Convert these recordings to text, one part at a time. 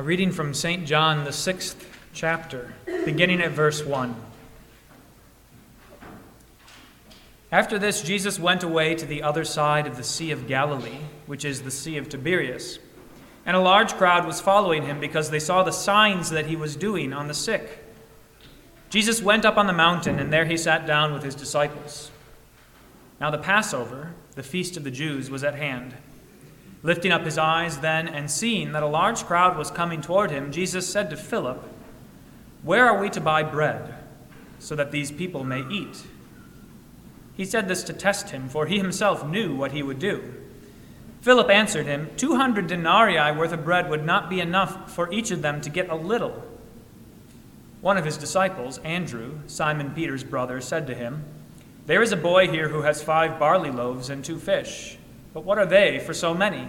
A reading from St. John, the sixth chapter, beginning at verse 1. After this, Jesus went away to the other side of the Sea of Galilee, which is the Sea of Tiberias. And a large crowd was following him because they saw the signs that he was doing on the sick. Jesus went up on the mountain, and there he sat down with his disciples. Now the Passover, the feast of the Jews, was at hand. Lifting up his eyes then and seeing that a large crowd was coming toward him, Jesus said to Philip, Where are we to buy bread so that these people may eat? He said this to test him, for he himself knew what he would do. Philip answered him, Two hundred denarii worth of bread would not be enough for each of them to get a little. One of his disciples, Andrew, Simon Peter's brother, said to him, There is a boy here who has five barley loaves and two fish. But what are they for so many?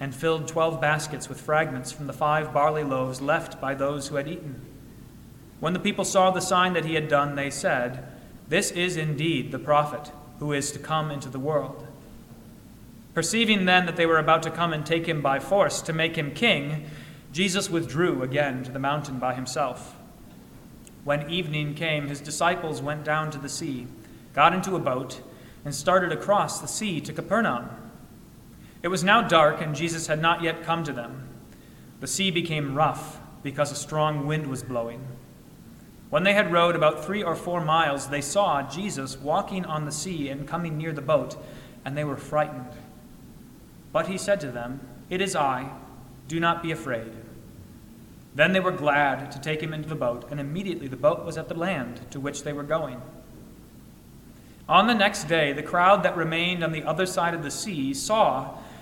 and filled twelve baskets with fragments from the five barley loaves left by those who had eaten. When the people saw the sign that he had done, they said, This is indeed the prophet who is to come into the world. Perceiving then that they were about to come and take him by force to make him king, Jesus withdrew again to the mountain by himself. When evening came, his disciples went down to the sea, got into a boat, and started across the sea to Capernaum. It was now dark, and Jesus had not yet come to them. The sea became rough because a strong wind was blowing. When they had rowed about three or four miles, they saw Jesus walking on the sea and coming near the boat, and they were frightened. But he said to them, It is I, do not be afraid. Then they were glad to take him into the boat, and immediately the boat was at the land to which they were going. On the next day, the crowd that remained on the other side of the sea saw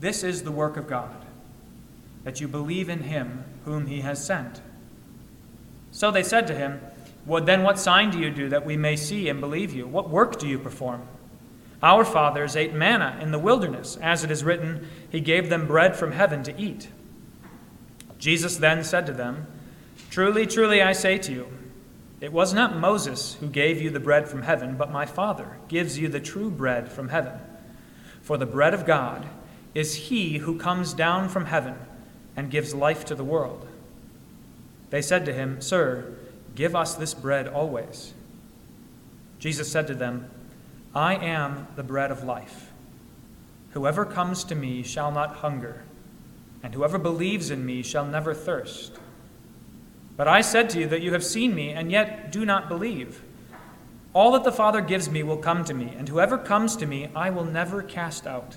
this is the work of God, that you believe in him whom he has sent. So they said to him, Well, then what sign do you do that we may see and believe you? What work do you perform? Our fathers ate manna in the wilderness, as it is written, He gave them bread from heaven to eat. Jesus then said to them, Truly, truly, I say to you, it was not Moses who gave you the bread from heaven, but my Father gives you the true bread from heaven. For the bread of God is he who comes down from heaven and gives life to the world. They said to him, Sir, give us this bread always. Jesus said to them, I am the bread of life. Whoever comes to me shall not hunger, and whoever believes in me shall never thirst. But I said to you that you have seen me, and yet do not believe. All that the Father gives me will come to me, and whoever comes to me I will never cast out.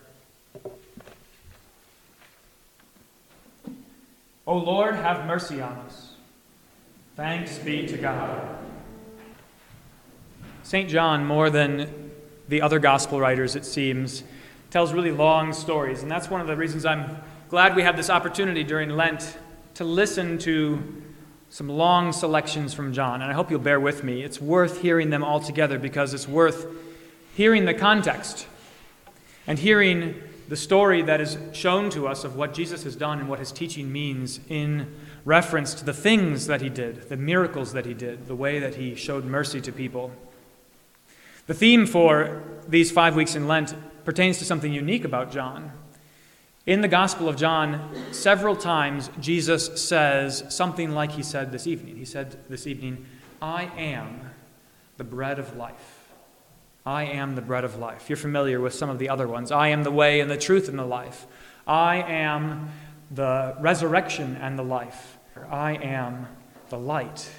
O Lord, have mercy on us. Thanks be to God. St. John, more than the other gospel writers, it seems, tells really long stories. And that's one of the reasons I'm glad we have this opportunity during Lent to listen to some long selections from John. And I hope you'll bear with me. It's worth hearing them all together because it's worth hearing the context and hearing the story that is shown to us of what Jesus has done and what his teaching means in reference to the things that he did, the miracles that he did, the way that he showed mercy to people. The theme for these five weeks in Lent pertains to something unique about John. In the Gospel of John, several times Jesus says something like he said this evening. He said this evening, I am the bread of life. I am the bread of life. You're familiar with some of the other ones. I am the way and the truth and the life. I am the resurrection and the life. I am the light.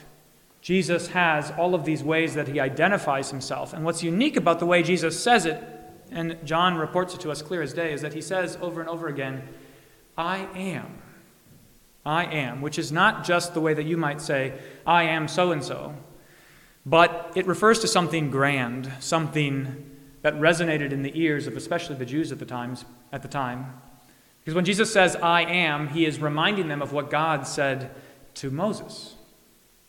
Jesus has all of these ways that he identifies himself. And what's unique about the way Jesus says it, and John reports it to us clear as day, is that he says over and over again, I am. I am, which is not just the way that you might say, I am so and so, but it refers to something grand, something that resonated in the ears of especially the Jews at the times at the time. Because when Jesus says I am, he is reminding them of what God said to Moses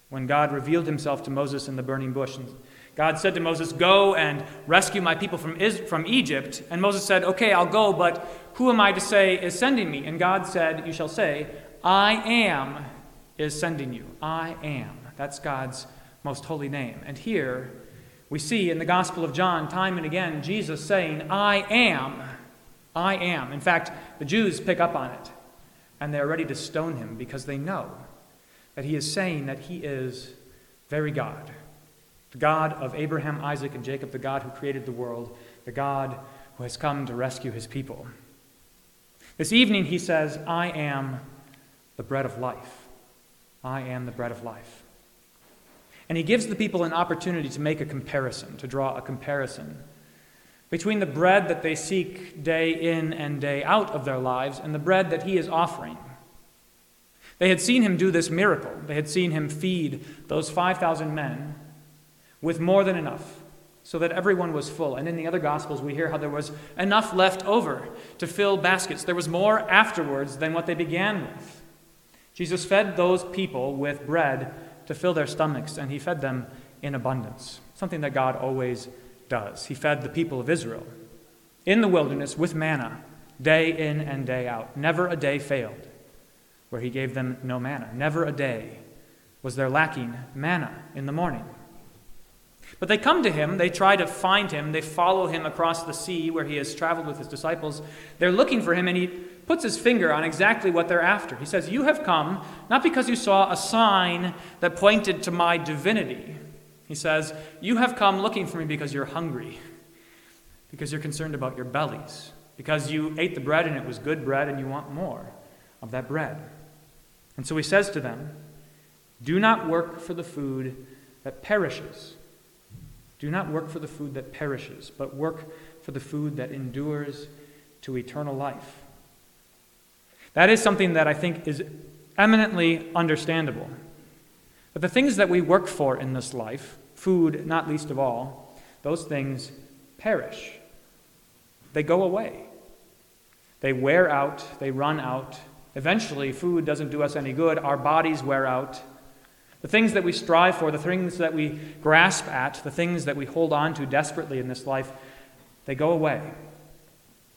when God revealed himself to Moses in the burning bush. And God said to Moses, Go and rescue my people from, from Egypt. And Moses said, Okay, I'll go, but who am I to say is sending me? And God said, You shall say, I am is sending you. I am. That's God's most holy name. And here we see in the Gospel of John, time and again, Jesus saying, I am. I am. In fact, the Jews pick up on it, and they're ready to stone him because they know that he is saying that he is very God. The God of Abraham, Isaac, and Jacob, the God who created the world, the God who has come to rescue his people. This evening he says, I am the bread of life. I am the bread of life. And he gives the people an opportunity to make a comparison, to draw a comparison between the bread that they seek day in and day out of their lives and the bread that he is offering. They had seen him do this miracle. They had seen him feed those 5,000 men with more than enough so that everyone was full. And in the other Gospels, we hear how there was enough left over to fill baskets. There was more afterwards than what they began with. Jesus fed those people with bread to fill their stomachs, and he fed them in abundance, something that God always does. He fed the people of Israel in the wilderness with manna, day in and day out. Never a day failed where he gave them no manna. Never a day was there lacking manna in the morning. But they come to him, they try to find him, they follow him across the sea where he has traveled with his disciples. They're looking for him, and he puts his finger on exactly what they're after. He says, You have come not because you saw a sign that pointed to my divinity. He says, You have come looking for me because you're hungry, because you're concerned about your bellies, because you ate the bread and it was good bread and you want more of that bread. And so he says to them, Do not work for the food that perishes. Do not work for the food that perishes, but work for the food that endures to eternal life. That is something that I think is eminently understandable. But the things that we work for in this life, food not least of all, those things perish. They go away. They wear out, they run out. Eventually, food doesn't do us any good. Our bodies wear out. The things that we strive for, the things that we grasp at, the things that we hold on to desperately in this life, they go away.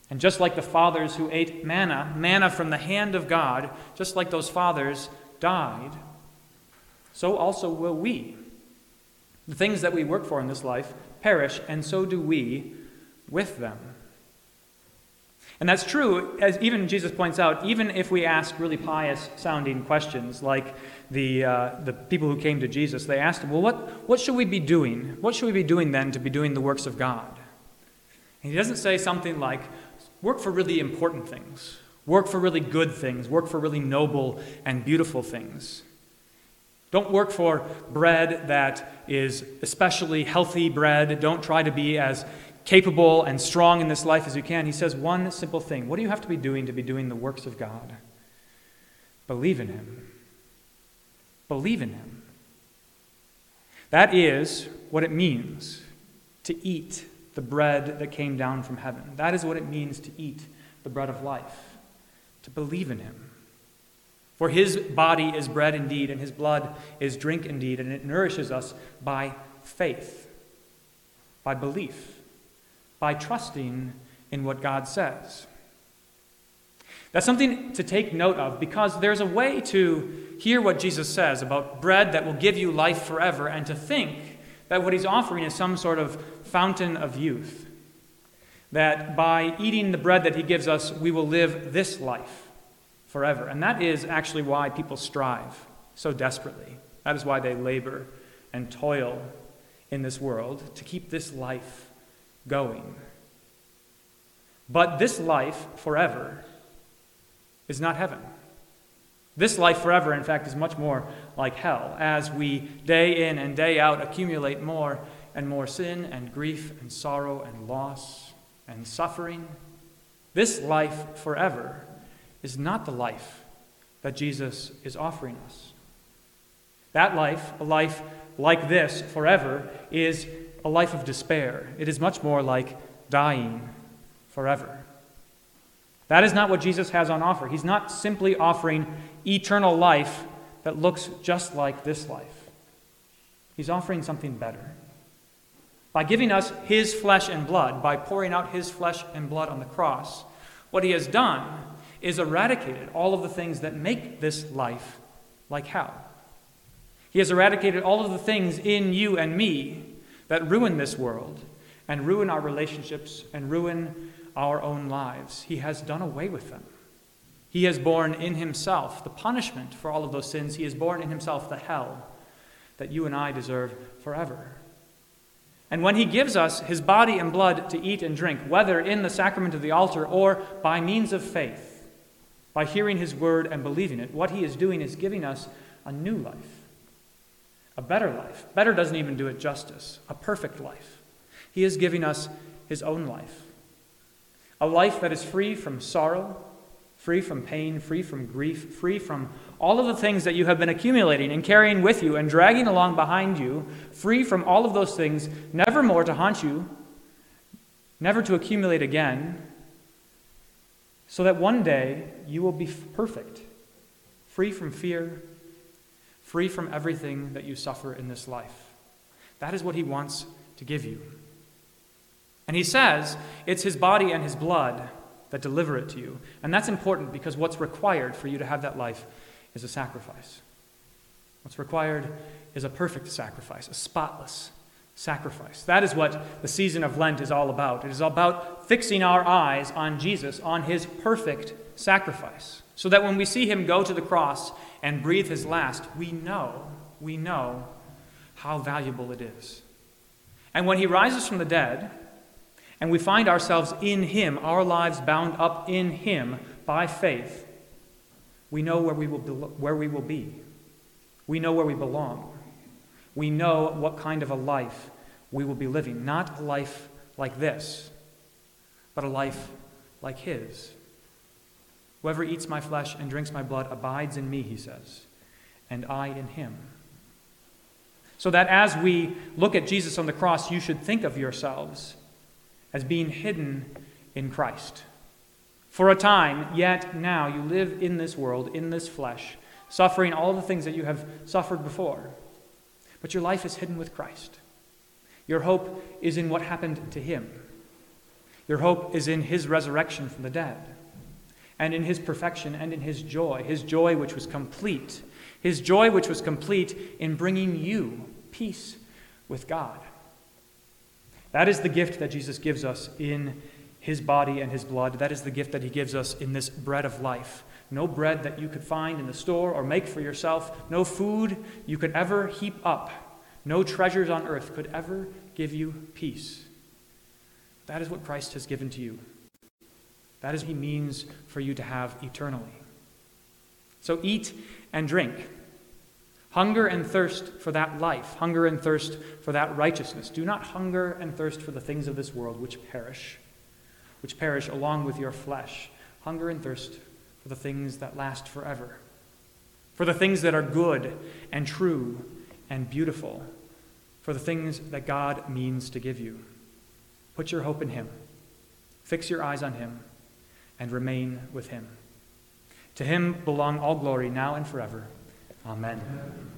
And just like the fathers who ate manna, manna from the hand of God, just like those fathers died, so also will we. The things that we work for in this life perish, and so do we with them. And that's true, as even Jesus points out, even if we ask really pious sounding questions, like the, uh, the people who came to Jesus, they asked him, Well, what, what should we be doing? What should we be doing then to be doing the works of God? And he doesn't say something like, Work for really important things, work for really good things, work for really noble and beautiful things. Don't work for bread that is especially healthy bread. Don't try to be as capable and strong in this life as you can. He says one simple thing What do you have to be doing to be doing the works of God? Believe in Him. Believe in Him. That is what it means to eat the bread that came down from heaven. That is what it means to eat the bread of life, to believe in Him. For his body is bread indeed, and his blood is drink indeed, and it nourishes us by faith, by belief, by trusting in what God says. That's something to take note of because there's a way to hear what Jesus says about bread that will give you life forever and to think that what he's offering is some sort of fountain of youth. That by eating the bread that he gives us, we will live this life forever. And that is actually why people strive so desperately. That is why they labor and toil in this world to keep this life going. But this life forever is not heaven. This life forever, in fact, is much more like hell as we day in and day out accumulate more and more sin and grief and sorrow and loss and suffering. This life forever is not the life that Jesus is offering us. That life, a life like this forever, is a life of despair. It is much more like dying forever. That is not what Jesus has on offer. He's not simply offering eternal life that looks just like this life. He's offering something better. By giving us his flesh and blood, by pouring out his flesh and blood on the cross, what he has done is eradicated all of the things that make this life like hell. He has eradicated all of the things in you and me that ruin this world and ruin our relationships and ruin our own lives. He has done away with them. He has borne in himself the punishment for all of those sins. He has borne in himself the hell that you and I deserve forever. And when he gives us his body and blood to eat and drink, whether in the sacrament of the altar or by means of faith, by hearing his word and believing it, what he is doing is giving us a new life, a better life. Better doesn't even do it justice, a perfect life. He is giving us his own life, a life that is free from sorrow, free from pain, free from grief, free from all of the things that you have been accumulating and carrying with you and dragging along behind you, free from all of those things, never more to haunt you, never to accumulate again, so that one day you will be perfect, free from fear, free from everything that you suffer in this life. That is what he wants to give you. And he says it's his body and his blood that deliver it to you. And that's important because what's required for you to have that life is a sacrifice. What's required is a perfect sacrifice, a spotless sacrifice. That is what the season of Lent is all about. It is about fixing our eyes on Jesus, on his perfect sacrifice, so that when we see him go to the cross and breathe his last, we know, we know how valuable it is. And when he rises from the dead, and we find ourselves in him, our lives bound up in him by faith, we know where we will, be, where we will be. We know where we belong we know what kind of a life we will be living. Not a life like this, but a life like His. Whoever eats my flesh and drinks my blood abides in me, he says, and I in him. So that as we look at Jesus on the cross, you should think of yourselves as being hidden in Christ. For a time, yet now you live in this world, in this flesh, suffering all the things that you have suffered before. But your life is hidden with Christ. Your hope is in what happened to him. Your hope is in his resurrection from the dead, and in his perfection, and in his joy, his joy which was complete, his joy which was complete in bringing you peace with God. That is the gift that Jesus gives us in his body and his blood. That is the gift that he gives us in this bread of life no bread that you could find in the store or make for yourself, no food you could ever heap up, no treasures on earth could ever give you peace. That is what Christ has given to you. That is what he means for you to have eternally. So eat and drink. Hunger and thirst for that life, hunger and thirst for that righteousness. Do not hunger and thirst for the things of this world which perish, which perish along with your flesh. Hunger and thirst for the things that last forever, for the things that are good and true and beautiful, for the things that God means to give you. Put your hope in Him, fix your eyes on Him, and remain with Him. To Him belong all glory now and forever. Amen.